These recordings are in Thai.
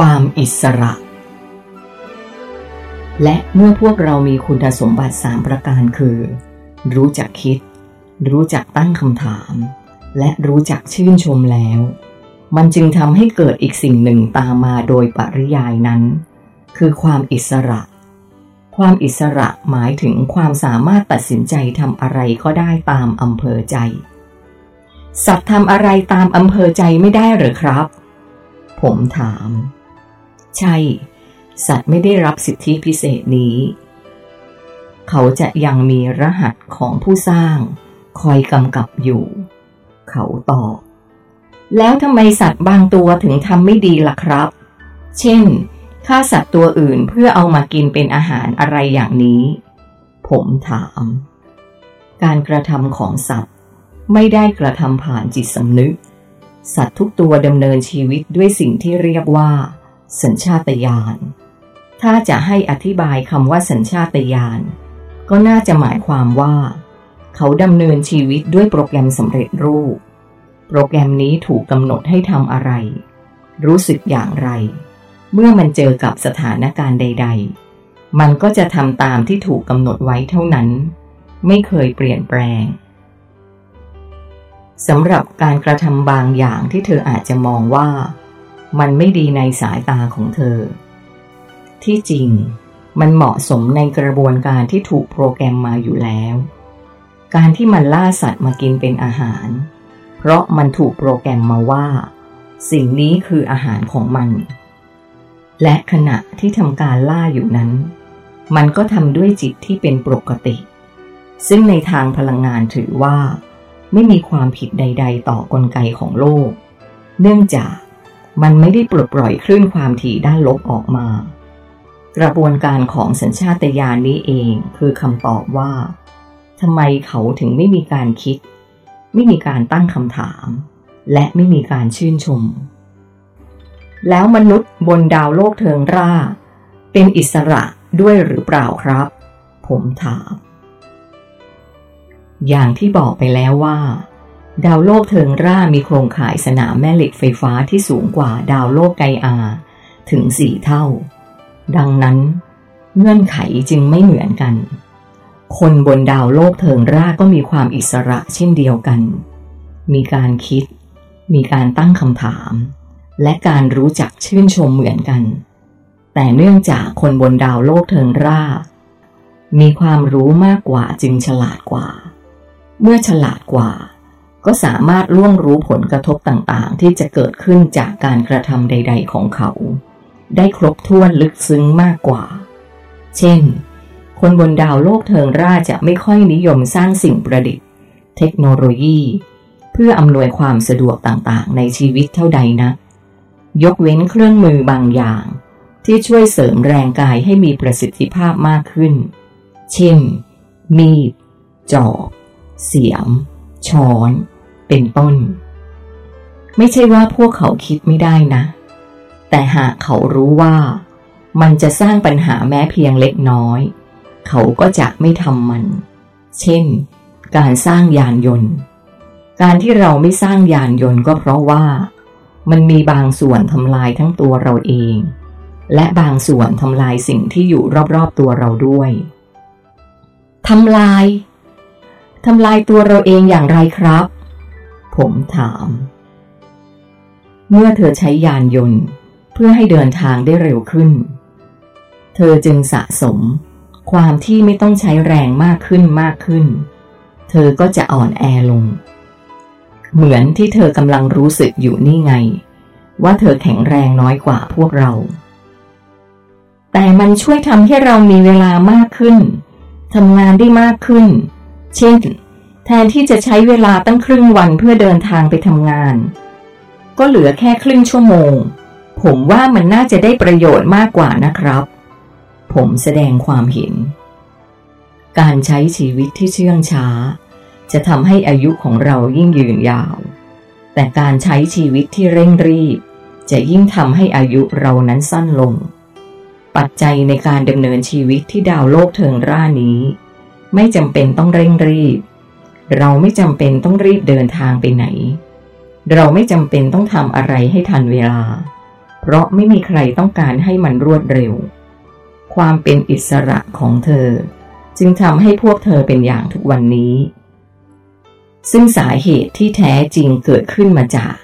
ความอิสระ และเมื่อพวกเรามีคุณสมบัติสามประการคือ รู้จักคิด รู้จักตั้งคำถาม และรู้จักชื่นชมแล้ว มันจึงทำให้เกิดอีกสิ่งหนึ่งตามมาโดยปริยายนั้น คือความอิสระ ความอิสระหมายถึงความสามารถตัดสินใจทำอะไรก็ได้ตามอำเภอใจสัตว์ทำอะไรตามอำเภอใจไม่ได้หรือครับ ผมถาม ใช่ สัตว์ไม่ได้รับสิทธิพิเศษนี้ เขาจะยังมีรหัสของผู้สร้าง คอยกำกับอยู่ เขาตอบ แล้วทำไมสัตว์บางตัวถึงทำไม่ดีล่ะครับ เช่นฆ่าสัตว์ตัวอื่นเพื่อเอามากินเป็นอาหารอะไรอย่างนี้ ผมถาม การกระทำของสัตว์ไม่ได้กระทำผ่านจิตสำนึก สัตว์ทุกตัวดำเนินชีวิตด้วยสิ่งที่เรียกว่า สัญชาตญาณ ถ้าจะให้อธิบายคำว่าสัญชาตญาณ ก็น่าจะหมายความว่า เขาดำเนินชีวิตด้วยโปรแกรมสำเร็จรูป โปรแกรมนี้ถูกกำหนดให้ทำอะไร รู้สึกอย่างไร เมื่อมันเจอกับสถานการณ์ใด ๆ มันก็จะทำตามที่ถูกกำหนดไว้เท่านั้น ไม่เคยเปลี่ยนแปลงสำหรับการกระทำบางอย่างที่เธออาจจะมองว่า มันไม่ดีในสายตาของเธอ ที่จริงมันเหมาะสมในกระบวนการที่ถูกโปรแกรมมาอยู่แล้ว การที่มันล่าสัตว์มากินเป็นอาหาร เพราะมันถูกโปรแกรมมาว่า สิ่งนี้คืออาหารของมัน และขณะที่ทำการล่าอยู่นั้น มันก็ทำด้วยจิตที่เป็นปกติ ซึ่งในทางพลังงานถือว่า ไม่มีความผิดใด ๆ ต่อกลไกของโลก เนื่องจาก มันไม่ได้ปลดปล่อยคลื่นความถี่ด้านลบออกมา กระบวนการของสัญชาตญาณนี้เองคือคำตอบว่าทำไมเขาถึงไม่มีการคิด ไม่มีการตั้งคำถาม และไม่มีการชื่นชม แล้วมนุษย์บนดาวโลกเทิงร่า เป็นอิสระด้วยหรือเปล่าครับ ผมถาม อย่างที่บอกไปแล้วว่า ดาวโลกเทิงร่ามีโครงข่ายสนามแม่เหล็กไฟฟ้าที่สูงกว่าดาวโลกไกอา ถึงสี่เท่า ดังนั้น เงื่อนไขจึงไม่เหมือนกัน คนบนดาวโลกเทิงร่าก็มีความอิสระเช่นเดียวกัน มีการคิด มีการตั้งคำถาม และการรู้จักชื่นชมเหมือนกัน แต่เนื่องจากคนบนดาวโลกเทิงร่า มีความรู้มากกว่าจึงฉลาดกว่า เมื่อฉลาดกว่า ก็สามารถล่วงรู้ผลกระทบต่างๆ ที่จะเกิดขึ้นจากการกระทำใด ๆ ของเขา ได้ครบถ้วนลึกซึ้งมากกว่า เช่น คนบนดาวโลกเทิงราจะไม่ค่อยนิยมสร้างสิ่งประดิษฐ์ เทคโนโลยี เพื่ออำนวยความสะดวกต่างๆ ในชีวิตเท่าใดนะ ยกเว้นเครื่องมือบางอย่าง ที่ช่วยเสริมแรงกายให้มีประสิทธิภาพมากขึ้น เช่น มีด จอบ เสียม ช้อน เป็นต้น ไม่ใช่ว่าพวกเขาคิดไม่ได้นะ แต่หากเขารู้ว่ามันจะสร้างปัญหาแม้เพียงเล็กน้อย เขาก็จะไม่ทำมัน เช่น การสร้างยานยนต์ การที่เราไม่สร้างยานยนต์ก็เพราะว่า มันมีบางส่วนทำลายทั้งตัวเราเอง และบางส่วนทำลายสิ่งที่อยู่รอบๆตัวเราด้วยทำลายทำลายตัวเราเองอย่างไรครับ ผมถาม เมื่อเธอใช้ยานยนต์เพื่อให้เดินทางได้เร็วขึ้น เธอจึงสะสม ความที่ไม่ต้องใช้แรงมากขึ้นมากขึ้น เธอก็จะอ่อนแอลง เหมือนที่เธอกำลังรู้สึกอยู่นี่ไง ว่าเธอแข็งแรงน้อยกว่าพวกเรา แต่มันช่วยทำให้เรามีเวลามากขึ้นทำงานได้มากขึ้น เช่น แทนที่จะใช้เวลาตั้งครึ่งวันเพื่อเดินทางไปทำงาน ก็เหลือแค่ครึ่งชั่วโมง ผมว่ามันน่าจะได้ประโยชน์มากกว่านะครับ ผมแสดงความเห็น การใช้ชีวิตที่เชื่องช้า จะทำให้อายุของเรายิ่งยืนยาว แต่การใช้ชีวิตที่เร่งรีบ จะยิ่งทำให้อายุเรานั้นสั้นลง ปัจจัยในการดำเนินชีวิตที่ดาวโลกเทิงร่านี้ ไม่จำเป็นต้องเร่งรีบ เราไม่จำเป็นต้องรีบเดินทางไปไหน เราไม่จำเป็นต้องทำอะไรให้ทันเวลา เพราะไม่มีใครต้องการให้มันรวดเร็ว ความเป็นอิสระของเธอ จึงทำให้พวกเธอเป็นอย่างทุกวันนี้ ซึ่งสาเหตุที่แท้จริงเกิดขึ้นมาจาก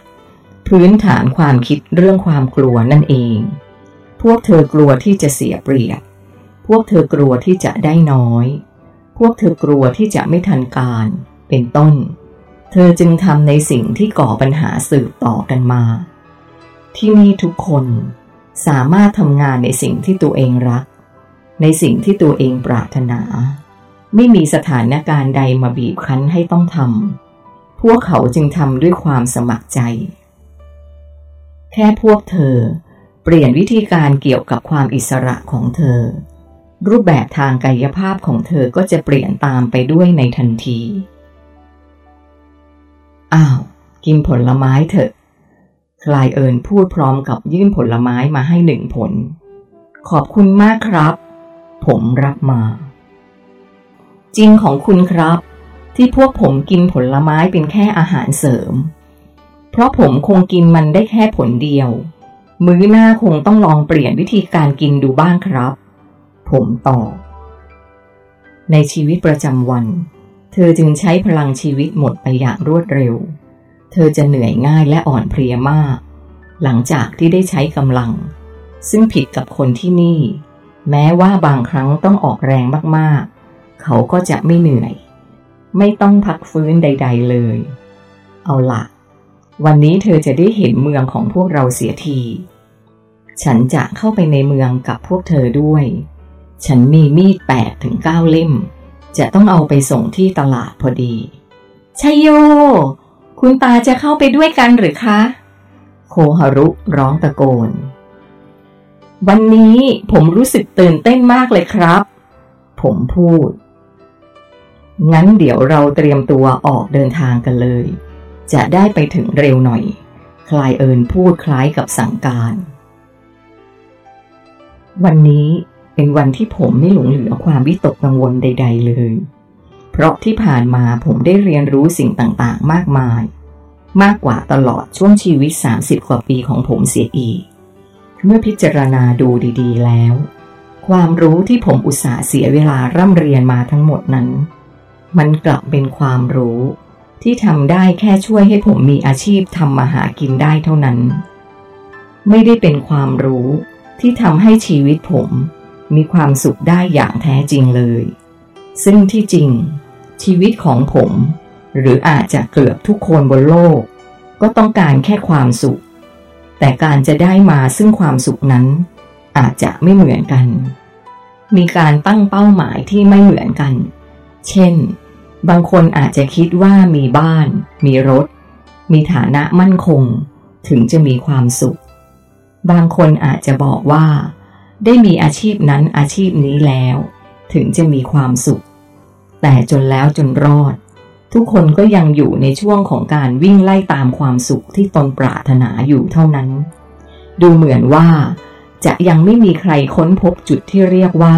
พื้นฐานความคิดเรื่องความกลัวนั่นเอง พวกเธอกลัวที่จะเสียเปรียบ พวกเธอกลัวที่จะได้น้อย พวกเธอกลัวที่จะไม่ทันการ เป็นต้น เธอจึงทำในสิ่งที่ก่อปัญหาสืบต่อกันมา ที่นี่ทุกคนสามารถทำงานในสิ่งที่ตัวเองรัก ในสิ่งที่ตัวเองปรารถนา ไม่มีสถานการณ์ใดมาบีบคั้นให้ต้องทำพวกเขาจึงทำด้วยความสมัครใจ แค่พวกเธอเปลี่ยนวิธีการเกี่ยวกับความอิสระของเธอ รูปแบบทางกายภาพของเธอก็จะเปลี่ยนตามไปด้วยในทันที กินผลไม้เถอะ คลายเอิญพูดพร้อมกับยื่นผลไม้มาให้หนึ่งผล ขอบคุณมากครับ ผมรับมา จริงของคุณครับ ที่พวกผมกินผลไม้เป็นแค่อาหารเสริม เพราะผมคงกินมันได้แค่ผลเดียว มื้อหน้าคงต้องลองเปลี่ยนวิธีการกินดูบ้างครับ ผมตอบในชีวิตประจำวัน เธอจึงใช้พลังชีวิตหมดไปอย่างรวดเร็ว เธอจะเหนื่อยง่ายและอ่อนเพลียมาก หลังจากที่ได้ใช้กำลัง ซึ่งผิดกับคนที่นี่ แม้ว่าบางครั้งต้องออกแรงมากๆ เขาก็จะไม่เหนื่อย ไม่ต้องพักฟื้นใด ๆเลย เอาละวันนี้เธอจะได้เห็นเมืองของพวกเราเสียที ฉันจะเข้าไปในเมืองกับพวกเธอด้วย ฉันมีมีดแปดถึงเก้าเล่ม จะต้องเอาไปส่งที่ตลาดพอดีชัยโย คุณตาจะเข้าไปด้วยกันหรือคะ โคฮารุร้องตะโกน วันนี้ผมรู้สึกตื่นเต้นมากเลยครับ ผมพูด งั้นเดี๋ยวเราเตรียมตัวออกเดินทางกันเลย จะได้ไปถึงเร็วหน่อย คลายเอิญพูดคล้ายกับสั่งการ วันนี้เป็นวันที่ผมไม่หลงเหลือความวิตกกังวลใด ๆ เลย เพราะที่ผ่านมาผมได้เรียนรู้สิ่งต่างๆ มากมาย มากกว่าตลอดช่วงชีวิต 30 กว่าปีของผมเสียอีก เมื่อพิจารณาดูดีๆ แล้ว ความรู้ที่ผมอุตส่าห์เสียเวลาร่ำเรียนมาทั้งหมดนั้น มันกลับเป็นความรู้ที่ทำได้แค่ช่วยให้ผมมีอาชีพทำมาหากินได้เท่านั้น ไม่ได้เป็นความรู้ที่ทำให้ชีวิตผมมีความสุขได้อย่างแท้จริงเลย ซึ่งที่จริง ชีวิตของผม หรืออาจจะเกือบทุกคนบนโลก ก็ต้องการแค่ความสุข แต่การจะได้มาซึ่งความสุขนั้น อาจจะไม่เหมือนกัน มีการตั้งเป้าหมายที่ไม่เหมือนกัน เช่น บางคนอาจจะคิดว่ามีบ้าน มีรถ มีฐานะมั่นคง ถึงจะมีความสุข บางคนอาจจะบอกว่า ได้มีอาชีพนั้นอาชีพนี้แล้ว ถึงจะมีความสุข แต่จนแล้วจนรอด ทุกคนก็ยังอยู่ในช่วงของการวิ่งไล่ตามความสุขที่ตนปรารถนาอยู่เท่านั้น ดูเหมือนว่า จะยังไม่มีใครค้นพบจุดที่เรียกว่า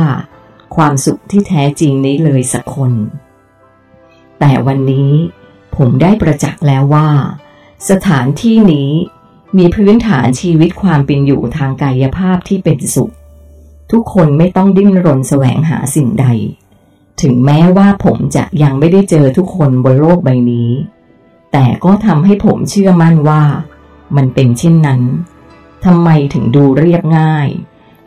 ความสุขที่แท้จริงนี้เลยสักคน แต่วันนี้ผมได้ประจักษ์แล้วว่า สถานที่นี้มีพื้นฐานชีวิตความเป็นอยู่ทางกายภาพที่เป็นสุข ทุกคนไม่ต้องดิ้นรนแสวงหาสิ่งใด ถึงแม้ว่าผมจะยังไม่ได้เจอทุกคนบนโลกใบนี้ แต่ก็ทำให้ผมเชื่อมั่นว่ามันเป็นเช่นนั้นทำไมถึงดูเรียบง่าย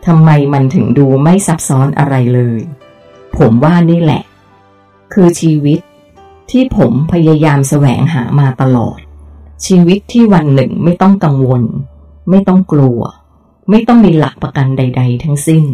ทำไมมันถึงดูไม่ซับซ้อนอะไรเลย ผมว่านี่แหละ คือชีวิตที่ผมพยายามแสวงหามาตลอด ชีวิตที่วันหนึ่งไม่ต้องกังวล ไม่ต้องกลัว ไม่ต้องมีหลักประกันใด ๆ ทั้งสิ้น